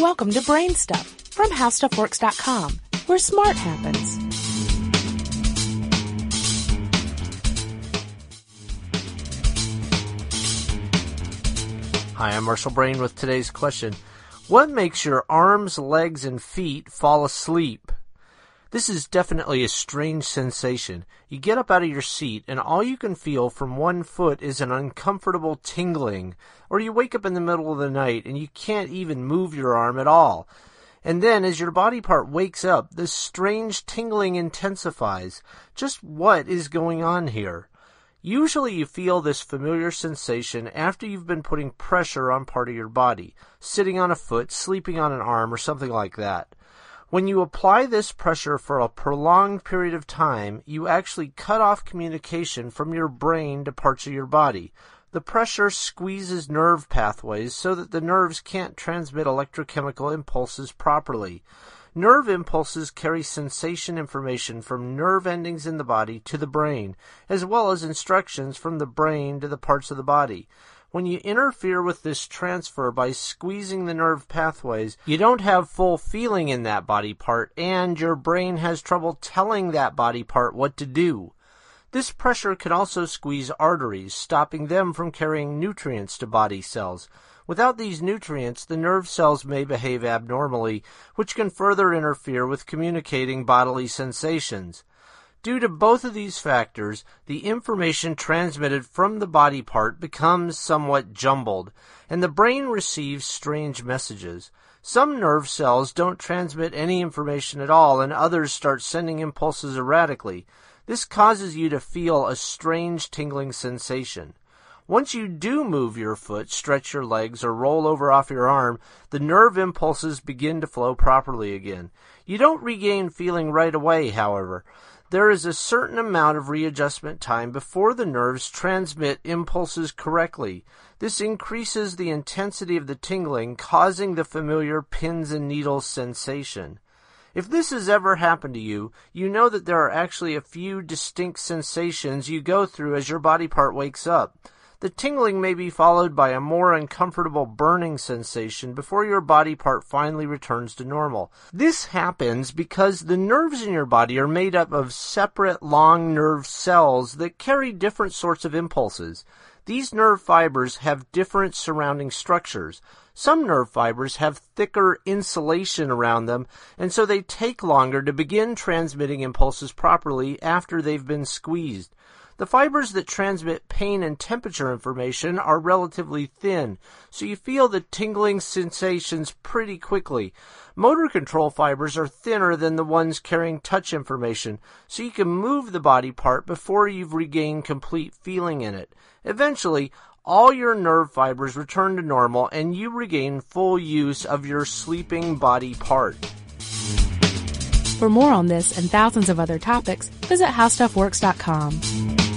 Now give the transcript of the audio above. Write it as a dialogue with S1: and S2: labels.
S1: Welcome to Brain Stuff from HowStuffWorks.com, where smart happens.
S2: Hi, I'm Marshall Brain with today's question. What makes your arms, legs, and feet fall asleep? This is definitely a strange sensation. You get up out of your seat and all you can feel from one foot is an uncomfortable tingling. Or you wake up in the middle of the night and you can't even move your arm at all. And then as your body part wakes up, this strange tingling intensifies. Just what is going on here? Usually you feel this familiar sensation after you've been putting pressure on part of your body, sitting on a foot, sleeping on an arm, or something like that. When you apply this pressure for a prolonged period of time, you actually cut off communication from your brain to parts of your body. The pressure squeezes nerve pathways so that the nerves can't transmit electrochemical impulses properly. Nerve impulses carry sensation information from nerve endings in the body to the brain, as well as instructions from the brain to the parts of the body. When you interfere with this transfer by squeezing the nerve pathways, you don't have full feeling in that body part, and your brain has trouble telling that body part what to do. This pressure can also squeeze arteries, stopping them from carrying nutrients to body cells. Without these nutrients, the nerve cells may behave abnormally, which can further interfere with communicating bodily sensations. Due to both of these factors, the information transmitted from the body part becomes somewhat jumbled, and the brain receives strange messages. Some nerve cells don't transmit any information at all, and others start sending impulses erratically. This causes you to feel a strange tingling sensation. Once you do move your foot, stretch your legs, or roll over off your arm, the nerve impulses begin to flow properly again. You don't regain feeling right away, however. There is a certain amount of readjustment time before the nerves transmit impulses correctly. This increases the intensity of the tingling, causing the familiar pins and needles sensation. If this has ever happened to you, you know that there are actually a few distinct sensations you go through as your body part wakes up. The tingling may be followed by a more uncomfortable burning sensation before your body part finally returns to normal. This happens because the nerves in your body are made up of separate long nerve cells that carry different sorts of impulses. These nerve fibers have different surrounding structures. Some nerve fibers have thicker insulation around them, and so they take longer to begin transmitting impulses properly after they've been squeezed. The fibers that transmit pain and temperature information are relatively thin, so you feel the tingling sensations pretty quickly. Motor control fibers are thinner than the ones carrying touch information, so you can move the body part before you've regained complete feeling in it. Eventually, all your nerve fibers return to normal and you regain full use of your sleeping body part.
S1: For more on this and thousands of other topics, visit HowStuffWorks.com.